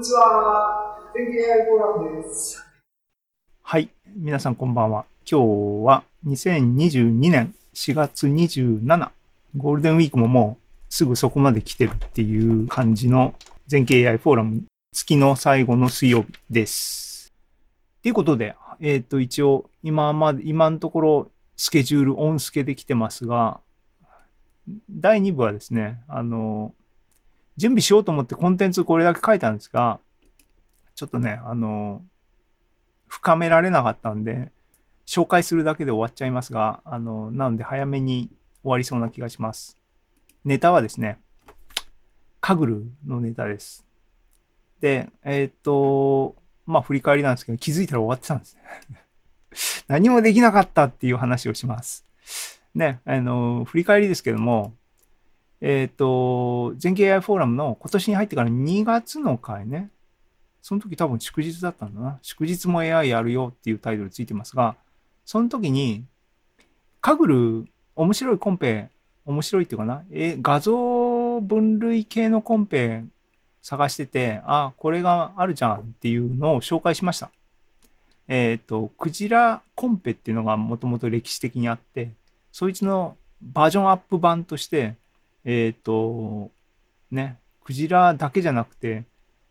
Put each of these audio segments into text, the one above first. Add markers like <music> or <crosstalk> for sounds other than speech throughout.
にちは。天気 AI フォーラムです。はい。皆さんこんばんは。今日は2022年4月27。ゴールデンウィークももうすぐそこまで来てるっていう感じの全景 AI フォーラム月の最後の水曜日です。ということで、えっ、ー、と、一応今まで、今のところスケジュールオンスケできてますが、第2部はですね、あの、準備しようと思ってコンテンツこれだけ書いたんですが、ちょっとね、あの、深められなかったんで、紹介するだけで終わっちゃいますが、あの、なので早めに終わりそうな気がします。ネタはですね、カグルのネタです。で、えっ、と、まあ振り返りなんですけど、気づいたら終わってたんですね。<laughs> 何もできなかったっていう話をします。ね、あの、振り返りですけども、えっ、と、全景 AI フォーラムの今年に入ってから2月の回ね、その時多分祝日だったんだな。祝日も AI やるよっていうタイトルついてますが、その時に、カグル、面白いコンペ、面白いっていうかな、え、画像分類系のコンペ探してて、あ、これがあるじゃんっていうのを紹介しました。えっ、ー、と、クジラコンペっていうのがもともと歴史的にあって、そいつのバージョンアップ版として、えっ、ー、と、ね、クジラだけじゃなくて、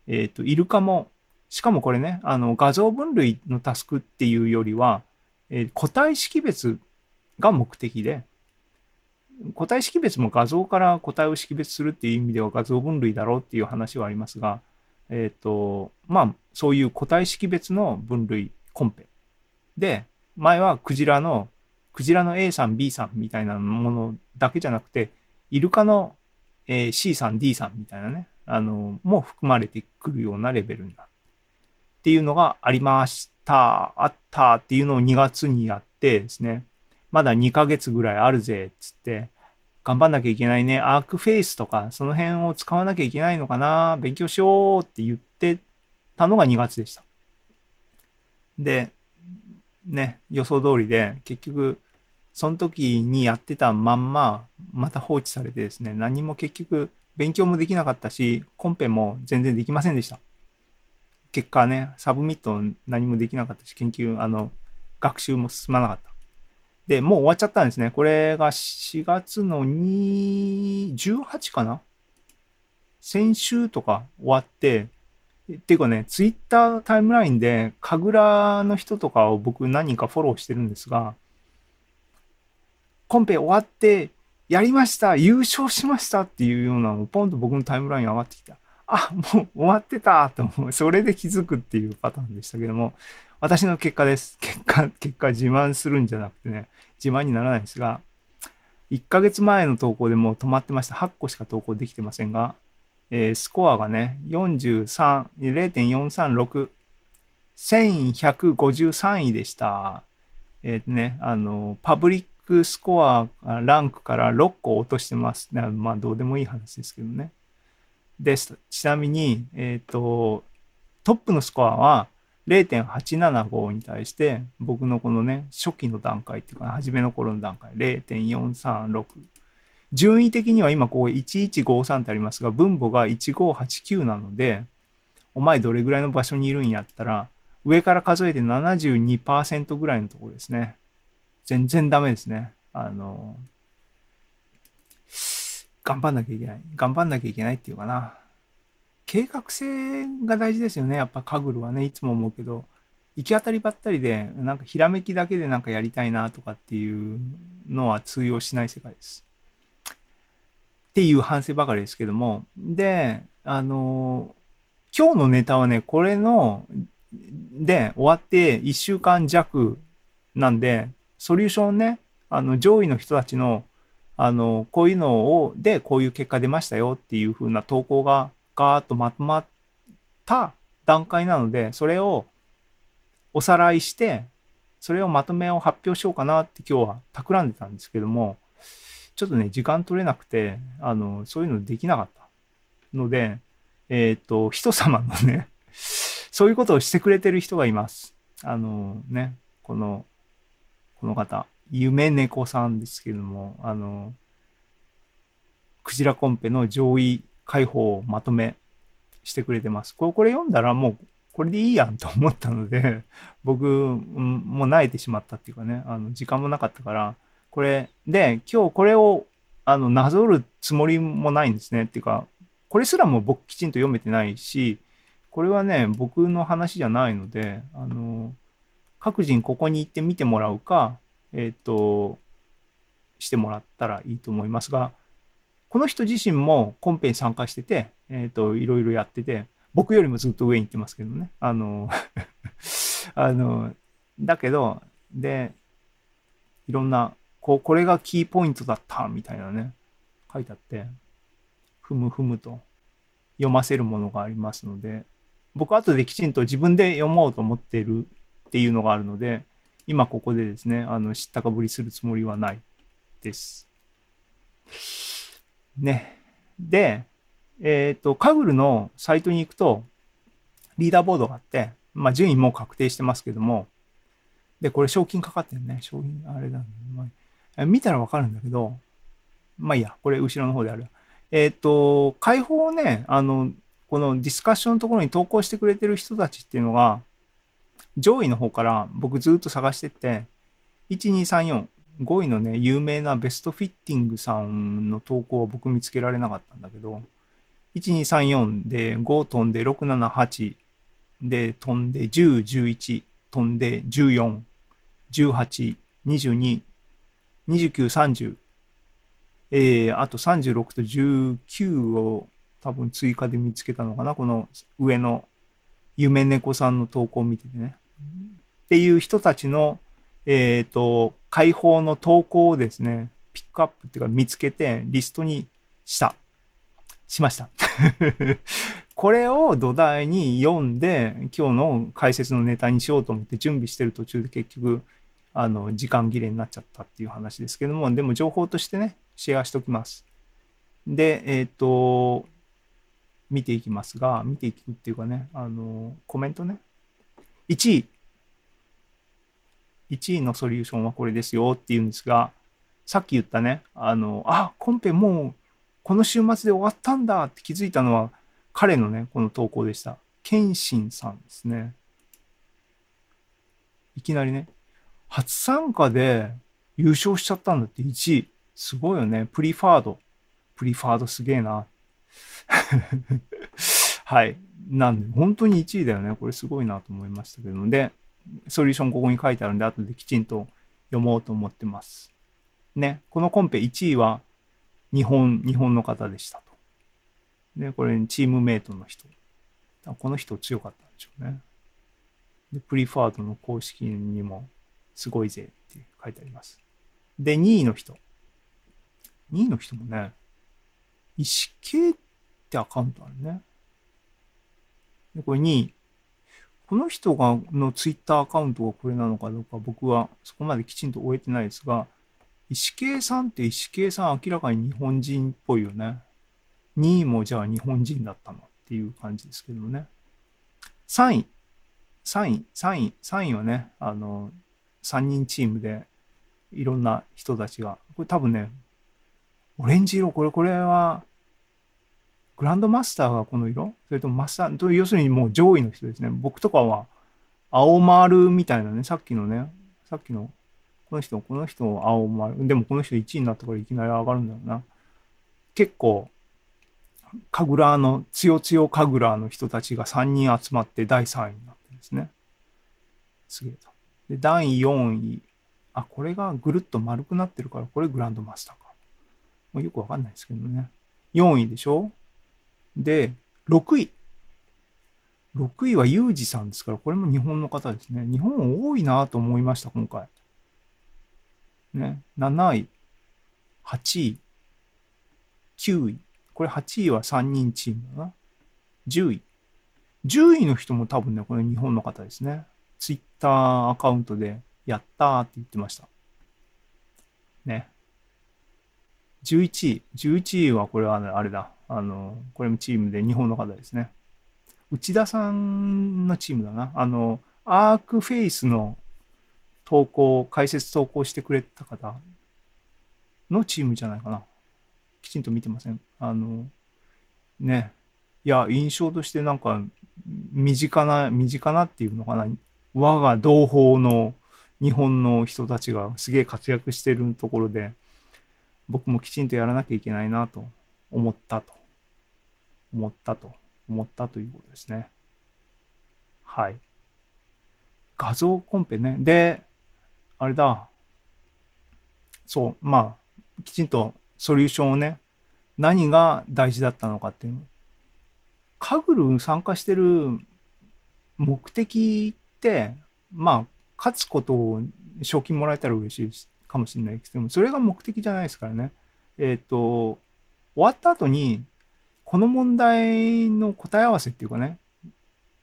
えっ、ー、と、イルカも、しかもこれね、あの、画像分類のタスクっていうよりは、えー、個体識別が目的で、個体識別も画像から個体を識別するっていう意味では画像分類だろうっていう話はありますが、えっ、ー、と、まあ、そういう個体識別の分類コンペ。で、前はクジラの、クジラの A さん、B さんみたいなものだけじゃなくて、イルカの、えー、C さん、D さんみたいなね、あの、も含まれてくるようなレベルになる。っていうのがありました、あったっていうのを2月にやってですね、まだ2ヶ月ぐらいあるぜ、つって、頑張んなきゃいけないね、アークフェイスとか、その辺を使わなきゃいけないのかな、勉強しようって言ってたのが2月でした。で、ね、予想通りで、結局、その時にやってたまんま、また放置されてですね、何も結局勉強もできなかったし、コンペも全然できませんでした。結果ね、 submit 何もできなかったし、研究、あの、学習も進まなかった。で、もう終わっちゃったんですね。これが4月の2、18かな？先週とか終わって、っていうかね、ツイッタータイムラインで、神楽の人とかを僕何人かフォローしてるんですが、コンペ終わって、やりました優勝しましたっていうようなのポンと僕のタイムライン上がってきた。あ、もう終わってたと思う。それで気づくっていうパターンでしたけども、私の結果です。結果、結果自慢するんじゃなくてね、自慢にならないんですが、1ヶ月前の投稿でもう止まってました。8個しか投稿できてませんが、えー、スコアがね、43、0.436、1153位でした。えっ、ー、とね、あの、パブリックスコア、ランクから6個落としてます。まあ、どうでもいい話ですけどね。です。ちなみに、えっ、ー、と、トップのスコアは0.875に対して、僕のこのね、初期の段階っていうか、初めの頃の段階、0.436。順位的には今こう1153ってありますが、分母が1589なので、お前どれぐらいの場所にいるんやったら、上から数えて72%ぐらいのところですね。全然ダメですね。あの、頑張んなきゃいけない。頑張んなきゃいけないっていうかな。計画性が大事ですよね。やっぱカグルはね、いつも思うけど、行き当たりばったりで、なんかひらめきだけでなんかやりたいなとかっていうのは通用しない世界です。っていう反省ばかりですけども。で、あの、今日のネタはね、これの、で終わって1週間弱なんで、ソリューションね、あの、上位の人たちの、あの、こういうのを、で、こういう結果出ましたよっていう風な投稿がガーッとまとまった段階なので、それをおさらいして、それをまとめを発表しようかなって今日は企んでたんですけども、ちょっとね、時間取れなくて、あの、そういうのできなかったので、えっ、ー、と、人様のね、そういうことをしてくれてる人がいます。あのね、このこの方、夢猫さんですけども、あの、クジラコンペの上位解放をまとめ、してくれてます。これこれ読んだらもうこれでいいやんと思ったので、<laughs> 僕、もう慣れてしまったっていうかね、あの時間もなかったから、これで今日これをあのなぞるつもりもないんですね。っていうか、これすらも僕きちんと読めてないし、これはね、僕の話じゃないので、あの、各人ここに行って見てもらうか、えっ、と、してもらったらいいと思いますが、この人自身もコンペに参加してて、えっ、と、いろいろやってて、僕よりもずっと上に行ってますけどね。あの、<laughs> あの、だけど、で、いろんな、こう、これがキーポイントだった、みたいなね、書いてあって、ふむふむと読ませるものがありますので、僕後できちんと自分で読もうと思っているっていうのがあるので、今ここでですね、あの、知ったかぶりするつもりはないです。ね。で、えっ、と、カグルのサイトに行くと、リーダーボードがあって、まあ、順位も確定してますけども、で、これ賞金かかってるね。賞金、あれだ、ねまあ見たらわかるんだけど、まあいいや、これ後ろの方である。えっ、と、解放をね、あの、このディスカッションのところに投稿してくれてる人たちっていうのが、上位の方から僕ずっと探してって、1234、5位のね、有名なベストフィッティングさんの投稿は僕見つけられなかったんだけど、1234で5飛んで678で飛んで10、11飛んで14、18、22、29、30、えー、あと36と19を多分追加で見つけたのかなこの上の夢猫さんの投稿を見ててね。っていう人たちの、えっ、と、解放の投稿をですね、ピックアップっていうか見つけてリストにした。しました。<laughs> これを土台に読んで、今日の解説のネタにしようと思って準備してる途中で結局、あの、時間切れになっちゃったっていう話ですけども、でも情報としてね、シェアしておきます。で、えっ、と、見ていきますが、見ていくっていうかね、あの、コメントね。1位。1位のソリューションはこれですよっていうんですが、さっき言ったね、あの、あ、コンペもうこの週末で終わったんだって気づいたのは彼のね、この投稿でした。ケンシンさんですね。いきなりね、初参加で優勝しちゃったんだって1位。すごいよね。プリファード。プリファードすげえな。<laughs> はい。なんで、本当に1位だよね。これすごいなと思いましたけども。で、ソリューションここに書いてあるんで、後できちんと読もうと思ってます。ね。このコンペ1位は日本、日本の方でしたと。で、これチームメイトの人。この人強かったんでしょうね。で、プリファードの公式にもすごいぜって書いてあります。で、2位の人。2位の人もね、石系ってアカウントあるね。で、これ2位。この人が、のツイッターアカウントがこれなのかどうか僕はそこまできちんと終えてないですが、石系さんって石系さん明らかに日本人っぽいよね。2位もじゃあ日本人だったのっていう感じですけどもね。3位。3位、3位、3位はね、あの、3人チームでいろんな人たちが、これ多分ね、オレンジ色、これ、これは、グランドマスターがこの色？それともマスター、と要するにもう上位の人ですね。僕とかは、青丸みたいなね、さっきのね、さっきの、この人、この人、青丸。でもこの人1位になったからいきなり上がるんだよな。結構、神楽の、つよつよ神楽の人たちが3人集まって第3位になってるんですね。すげえと。で、第4位。あ、これがぐるっと丸くなってるから、これグランドマスターか。もうよくわかんないですけどね。4位でしょ？で、6位。6位はユージさんですから、これも日本の方ですね。日本多いなと思いました、今回。ね。7位、8位、9位。これ8位は3人チームだな。10位。10位の人も多分ね、これ日本の方ですね。ツイッターアカウントで、やったーって言ってました。ね。11位。11位はこれはあれだ。あの、これもチームで日本の方ですね。内田さんのチームだな。あの、アークフェイスの投稿、解説投稿してくれた方のチームじゃないかな。きちんと見てません。あの、ね。いや、印象としてなんか、身近な、身近なっていうのかな。我が同胞の日本の人たちがすげえ活躍してるところで、僕もきちんとやらなきゃいけないなと思ったと。思ったと。思ったということですね。はい。画像コンペね。で、あれだ。そう、まあ、きちんとソリューションをね、何が大事だったのかっていうの。カグル参加してる目的って、まあ、勝つことを賞金もらえたら嬉しいですかもしれないですけども、それが目的じゃないですからね。えっ、ー、と、終わった後に、この問題の答え合わせっていうかね、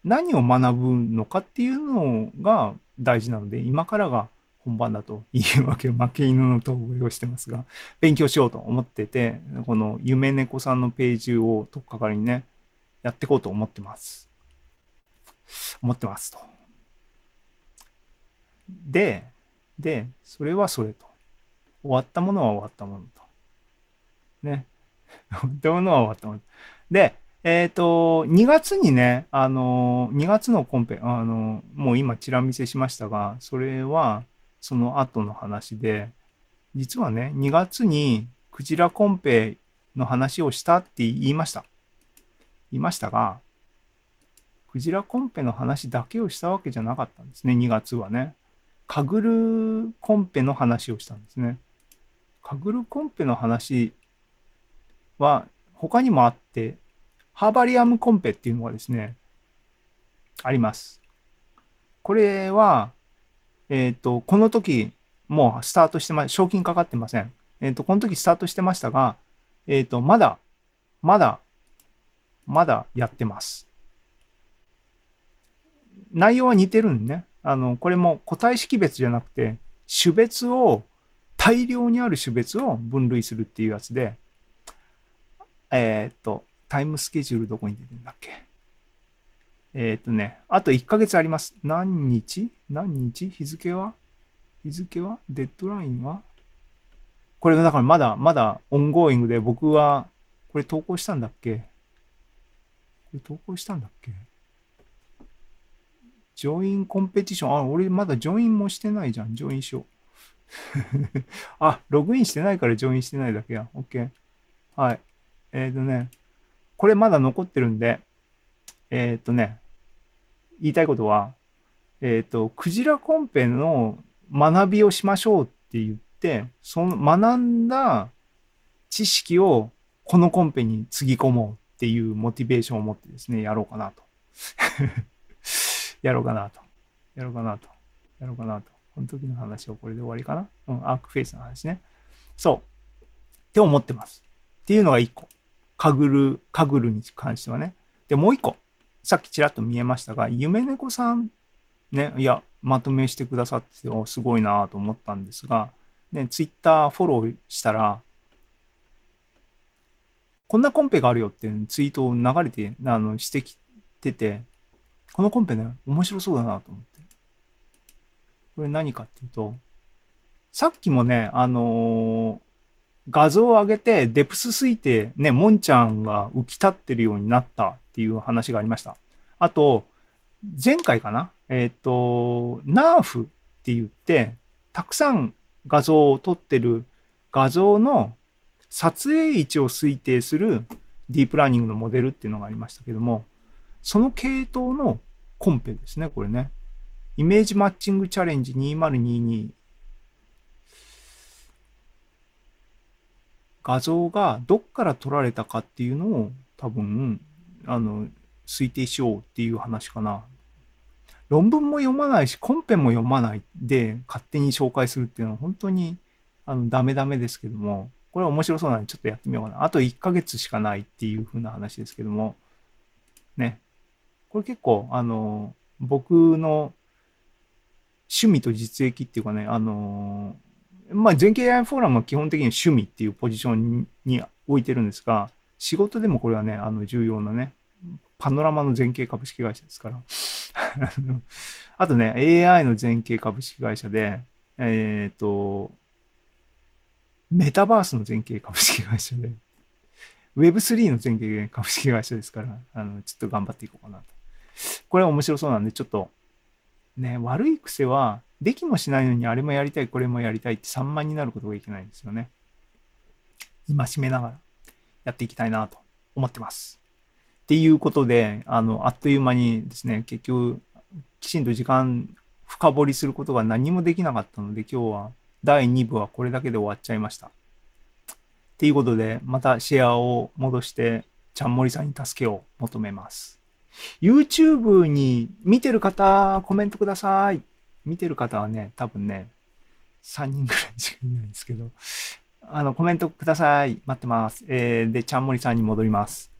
何を学ぶのかっていうのが大事なので、今からが本番だというわけ、負け犬の統合をしてますが、勉強しようと思ってて、この夢猫さんのページをとっかかりにね、やっていこうと思ってます。思ってますと。で、で、それはそれと。終わったものは終わったものと。ね。終わったものは終わったもの。で、えっ、ー、と、2月にね、あの、2月のコンペ、あの、もう今チラ見せしましたが、それはその後の話で、実はね、2月にクジラコンペの話をしたって言いました。言いましたが、クジラコンペの話だけをしたわけじゃなかったんですね、2月はね。カグルコンペの話をしたんですね。カグルコンペの話は他にもあって、ハーバリアムコンペっていうのがですね、あります。これは、えっ、ー、と、この時、もうスタートしてま、賞金かかってません。えっ、ー、と、この時スタートしてましたが、えっ、ー、と、まだ、まだ、まだやってます。内容は似てるんね。あの、これも個体識別じゃなくて、種別を、大量にある種別を分類するっていうやつで、えー、っと、タイムスケジュールどこに出てるんだっけ？えー、っとね、あと1ヶ月あります。何日？何日？日付は？日付は？デッドラインは？これがだからまだ、まだ ongoing で僕は、これ投稿したんだっけ？これ投稿したんだっけ？ Join Competition。あ、俺まだ join もしてないじゃん。 join しよう。<laughs> あ、ログインしてないから join してないだけや。OK。はい。えっ、ー、とね、これまだ残ってるんで、えっ、ー、とね、言いたいことは、えっ、ー、と、クジラコンペの学びをしましょうって言って、その学んだ知識をこのコンペにつぎ込もうっていうモチベーションを持ってですね、やろうかなと。やろうかなと。やろうかなと。やろうかなと。この時の話はこれで終わりかなうん、アークフェイスの話ね。そう。って思ってます。っていうのが一個。かぐる、かぐるに関してはね。で、もう一個。さっきちらっと見えましたが、夢猫さん、ね、いや、まとめしてくださってて、すごいなと思ったんですが、ね、ツイッターフォローしたら、こんなコンペがあるよっていうツイートを流れて、あの、してきてて、このコンペね、面白そうだなと思って。これ何かっていうと、さっきもね、あのー、画像を上げて、デプス推定、ね、モンちゃんが浮き立ってるようになったっていう話がありました。あと、前回かな？えっ、ー、と、ナーフって言って、たくさん画像を撮ってる画像の撮影位置を推定するディープラーニングのモデルっていうのがありましたけども、その系統のコンペですね、これね。イメージマッチングチャレンジ2022画像がどっから撮られたかっていうのを多分、あの、推定しようっていう話かな。論文も読まないし、コンペも読まないで勝手に紹介するっていうのは本当にあのダメダメですけども、これは面白そうなのでちょっとやってみようかな。あと1ヶ月しかないっていう風な話ですけども、ね。これ結構、あの、僕の趣味と実益っていうかね、あの、まあ、全経 AI フォーラムは基本的に趣味っていうポジションに置いてるんですが、仕事でもこれはね、あの、重要なね、パノラマの全景株式会社ですから。<laughs> あとね、AI の全景株式会社で、えっ、ー、と、メタバースの全景株式会社で、Web3 の全経株式会社ですから、あの、ちょっと頑張っていこうかなと。これは面白そうなんで、ちょっと、ね、悪い癖は、できもしないのにあれもやりたい、これもやりたいって散漫になることがいけないんですよね。今しめながらやっていきたいなと思ってます。っていうことで、あの、あっという間にですね、結局、きちんと時間深掘りすることが何もできなかったので、今日は第2部はこれだけで終わっちゃいました。っていうことで、またシェアを戻して、ちゃんもりさんに助けを求めます。YouTube に見てる方、コメントください。見てる方はね、多分ね、3人ぐらいしかいないんですけど、あの、コメントください。待ってます。えー、で、ちゃんもりさんに戻ります。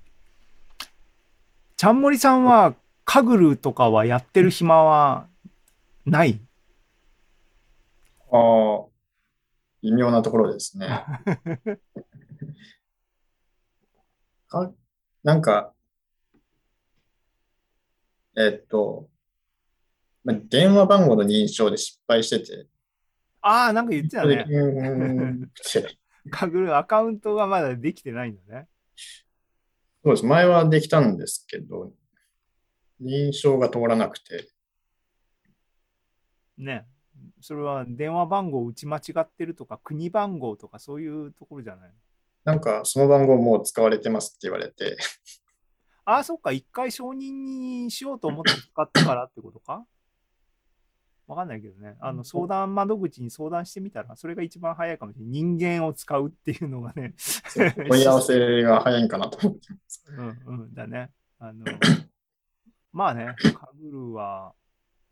ちゃんもりさんは、カグルとかはやってる暇はない？ああ、微妙なところですね。<laughs> か、なんか、えっと、まあ電話番号の認証で失敗してて、ああ、なんか言ってたね。できなくてカグルアカウントがまだできてないんだね。そうです。前はできたんですけど、認証が通らなくて、ね。それは電話番号を打ち間違ってるとか、国番号とかそういうところじゃないなんかその番号もう使われてますって言われて、ああ、そっか、一回承認にしようと思って使ったからってことか？<coughs> わかんないけどね。あの、相談窓口に相談してみたら、それが一番早いかもしれない。人間を使うっていうのがね。問い合わせが早いんかなと思ってます。うんうん、だね。あの、<coughs> まあね、 Kaggle は、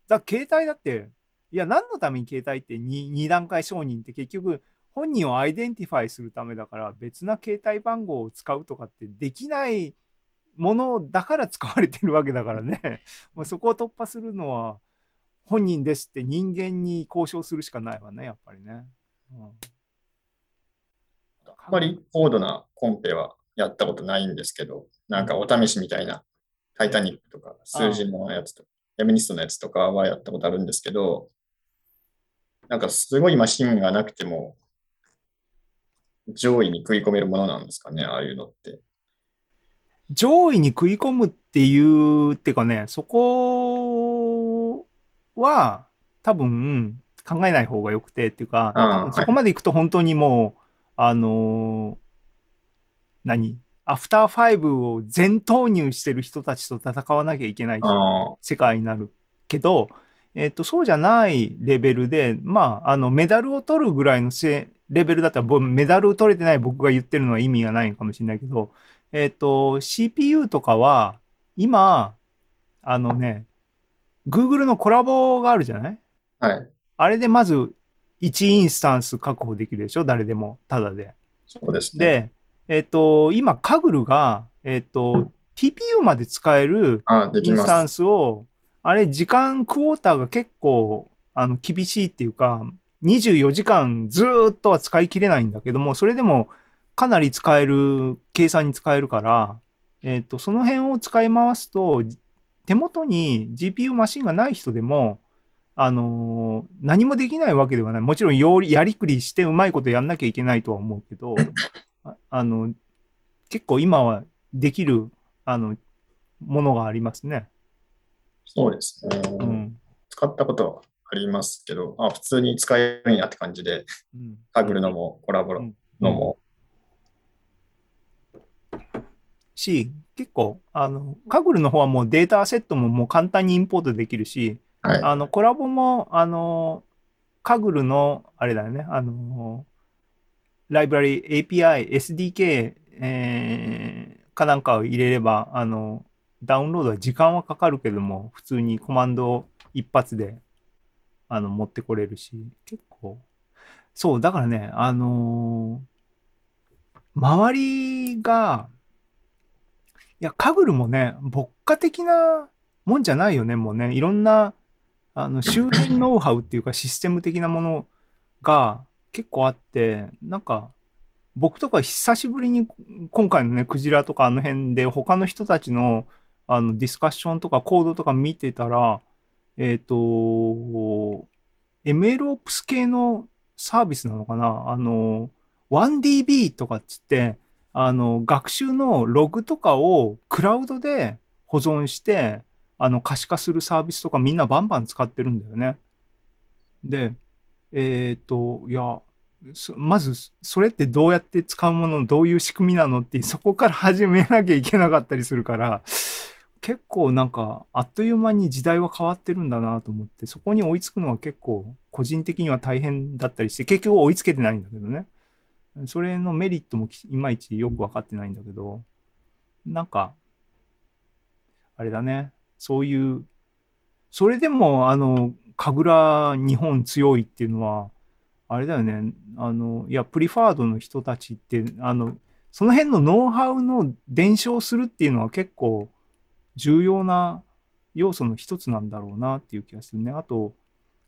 だ携帯だって、いや、何のために携帯って2、二段階承認って結局、本人を identify するためだから、別な携帯番号を使うとかってできないものだから使われてるわけだからね。<laughs> もうそこを突破するのは、本人ですって人間に交渉するしかないわね、やっぱりね。うんあんまり高度なコンペはやったことないんですけど、なんかお試しみたいな、タイタニックとか、数字のやつとか、フェミニストのやつとかはやったことあるんですけど、なんかすごいマシンがなくても、上位に食い込めるものなんですかね、ああいうのって。上位に食い込むっていう、っていうかね、そこは多分考えない方がよくてっていうか、そこまで行くと本当にもう、あのー何？アフターファイブを全投入してる人たちと戦わなきゃいけない世界になるけど、えっと、そうじゃないレベルで、まあ、あの、メダルを取るぐらいのせレベルだったら、ぼメダルを取れてない僕が言ってるのは意味がないのかもしれないけど、えっと、CPU とかは、今、あのね、Google のコラボがあるじゃない？はい。あれでまず、1インスタンス確保できるでしょ？誰でも、ただで。そうですね。で、えっと、今、カグルが、えっと、TPU まで使えるインスタンす。スを、あれ、時間クォーターが結構、あの、厳しいっていうか、24時間ずーっとは使い切れないんだけども、それでもかなり使える、計算に使えるから、えっ、と、その辺を使い回すと、手元に GPU マシンがない人でも、あのー何もできないわけではない。もちろんよりやりくりしてうまいことやんなきゃいけないとは思うけど、<laughs> ああの、結構今はできる、あの、ものがありますね。そうですね。うん。使ったことはありますけど、あ、普通に使えるんやって感じで、うんカグルのもコラボのも、し、結構、あの、カグルの方はもうデータセットももう簡単にインポートできるし、はい。あの、コラボも、あの、カグルの、あれだよね、あの、ライブラリ、API、SDK、えーかなんかを入れれば、あの、ダウンロードは時間はかかるけども、普通にコマンド一発で、あの、持ってこれるし、結構、そう、だからね、あの周りが、いや、カグルもね、牧歌的なもんじゃないよね、もうね。いろんな、あの、周辺ノウハウっていうかシステム的なものが結構あって、なんか、僕とか久しぶりに今回のね、クジラとかあの辺で他の人たちのあのディスカッションとかコードとか見てたら、えっ、と、MLOps 系のサービスなのかな？あの、1DB とかっつって、あの、学習のログとかをクラウドで保存して、あの、可視化するサービスとかみんなバンバン使ってるんだよね。で、えっ、と、いや、まず、それってどうやって使うもの、どういう仕組みなのって、<laughs> そこから始めなきゃいけなかったりするから、結構なんか、あっという間に時代は変わってるんだなと思って、そこに追いつくのは結構、個人的には大変だったりして、結局追いつけてないんだけどね。それのメリットもいまいちよく分かってないんだけど、なんか、あれだね、そういう、それでも、あの、神楽日本強いっていうのは、あれだよね、あの、いや、プリファードの人たちって、あの、その辺のノウハウの伝承するっていうのは結構重要な要素の一つなんだろうなっていう気がするね。あと、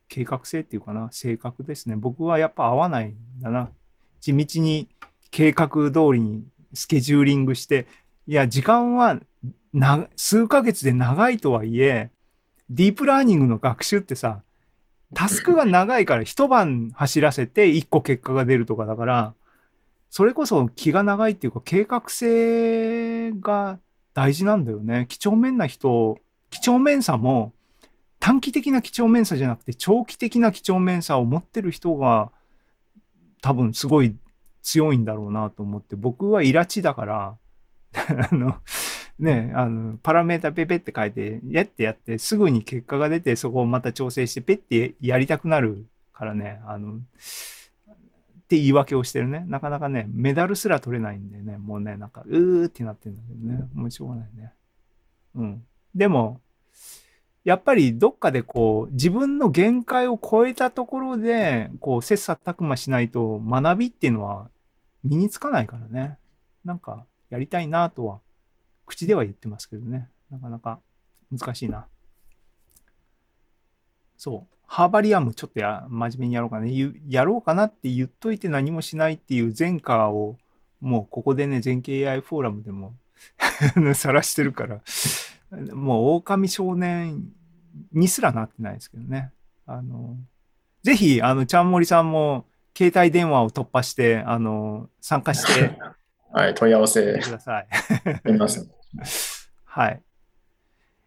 計画性っていうかな、性格ですね。僕はやっぱ合わないんだな。地道に計画通りにスケジューリングして、いや、時間は数ヶ月で長いとはいえ、ディープラーニングの学習ってさ、タスクが長いから一晩走らせて一個結果が出るとかだから、それこそ気が長いっていうか計画性が大事なんだよね。几帳面な人、几帳面さも短期的な几帳面さじゃなくて長期的な几帳面さを持ってる人が多分すごい強いんだろうなと思って、僕はイラチだから、<laughs> あの、ね、あの、パラメータペペって書いて、やってやって、すぐに結果が出て、そこをまた調整して、ペってやりたくなるからね、あの、って言い訳をしてるね。なかなかね、メダルすら取れないんでね、もうね、なんか、うーってなってるんだけどね、もうしょうがないね。うん。でも、やっぱりどっかでこう、自分の限界を超えたところで、こう、切磋琢磨しないと学びっていうのは身につかないからね。なんか、やりたいなとは、口では言ってますけどね。なかなか難しいな。そう。ハーバリアムちょっとや真面目にやろうかね。やろうかなって言っといて何もしないっていう前科を、もうここでね、全景 AI フォーラムでも <laughs> 晒してるから、もう狼少年にすらなってないですけどね。あの、ぜひ、あの、ちゃんもりさんも携帯電話を突破して、あの、参加して <laughs> はい、問い合わせください。<laughs> はい。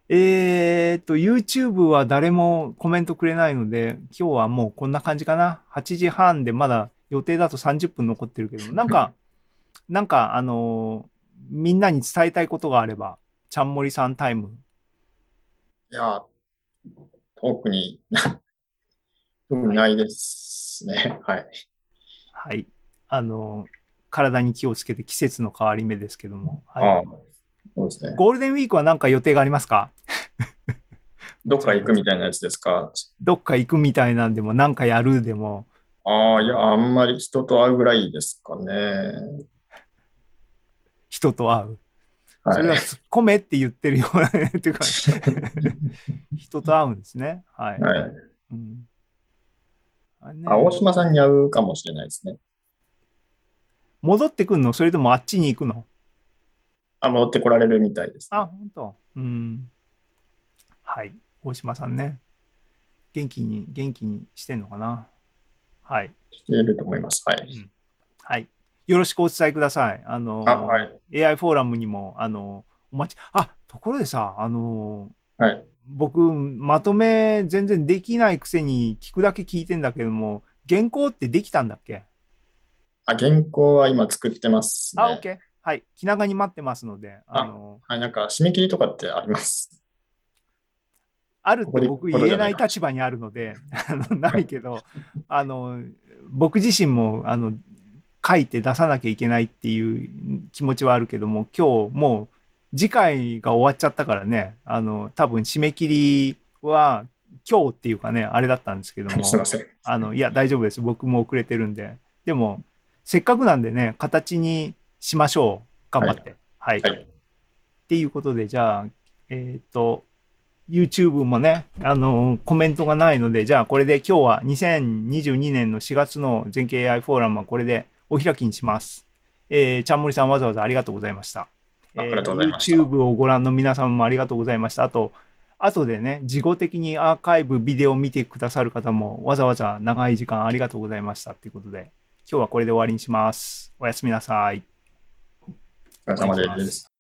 えーっと、YouTube は誰もコメントくれないので、今日はもうこんな感じかな。8時半でまだ予定だと30分残ってるけど、なんか、<laughs> なんか、あのーみんなに伝えたいことがあれば、ちゃんもりさんタイム。いや、特に、<laughs> 特にないですね。はい。はい。あのー体に気をつけて季節の変わり目ですけども。ああはい、そうですね。ゴールデンウィークは何か予定がありますか？<laughs> どっか行くみたいなやつですか？どっか行くみたいなんでも、何かやるでも、ああ、いや、あんまり人と会うぐらいですかね。人と会う？は。それはい突っ込めって言ってるようなね、っていうか、<laughs> 人と会うんですね。はい。はい。うんあ大島さんに会うかもしれないですね。戻ってくんの？それともあっちに行くの？あ、戻ってこられるみたいです。あ、本当。うん。はい。大島さんね。元気に、元気にしてんのかな？はい。していると思います。はい。はい。よろしくお伝えください。あの、あ、はい。AI フォーラムにも、あの、お待ち、あ、ところでさ、あの、はい。僕、まとめ全然できないくせに聞くだけ聞いてんだけども、原稿ってできたんだっけ？あ、原稿は今作ってますね。あ、OK。はい。気長に待ってますので、あの、はい、なんか締め切りとかってあります？あるって僕言えない立場にあるので、<laughs> あの、ないけど、あの、僕自身も、あの、書いて出さなきゃいけないっていう気持ちはあるけども、今日もう次回が終わっちゃったからね、あの、多分締め切りは今日っていうかね、あれだったんですけども、<laughs> すいません。あの、いや、大丈夫です。僕も遅れてるんで。でも、せっかくなんでね、形にしましょう。頑張って。はい。はい。っていうことで、じゃあ、えっ、と、YouTube もね、あの、コメントがないので、じゃあこれで今日は2022年の4月の全景 AI フォーラムはこれでお開きにします。えー、ちゃんもりさんわざわざありがとうございました。あありがとうございましたえー YouTube をご覧の皆様もありがとうございました。あと、後でね、事後的にアーカイブ、ビデオを見てくださる方もわざわざ長い時間ありがとうございましたということで、今日はこれで終わりにします。おやすみなさい。お疲れ様です。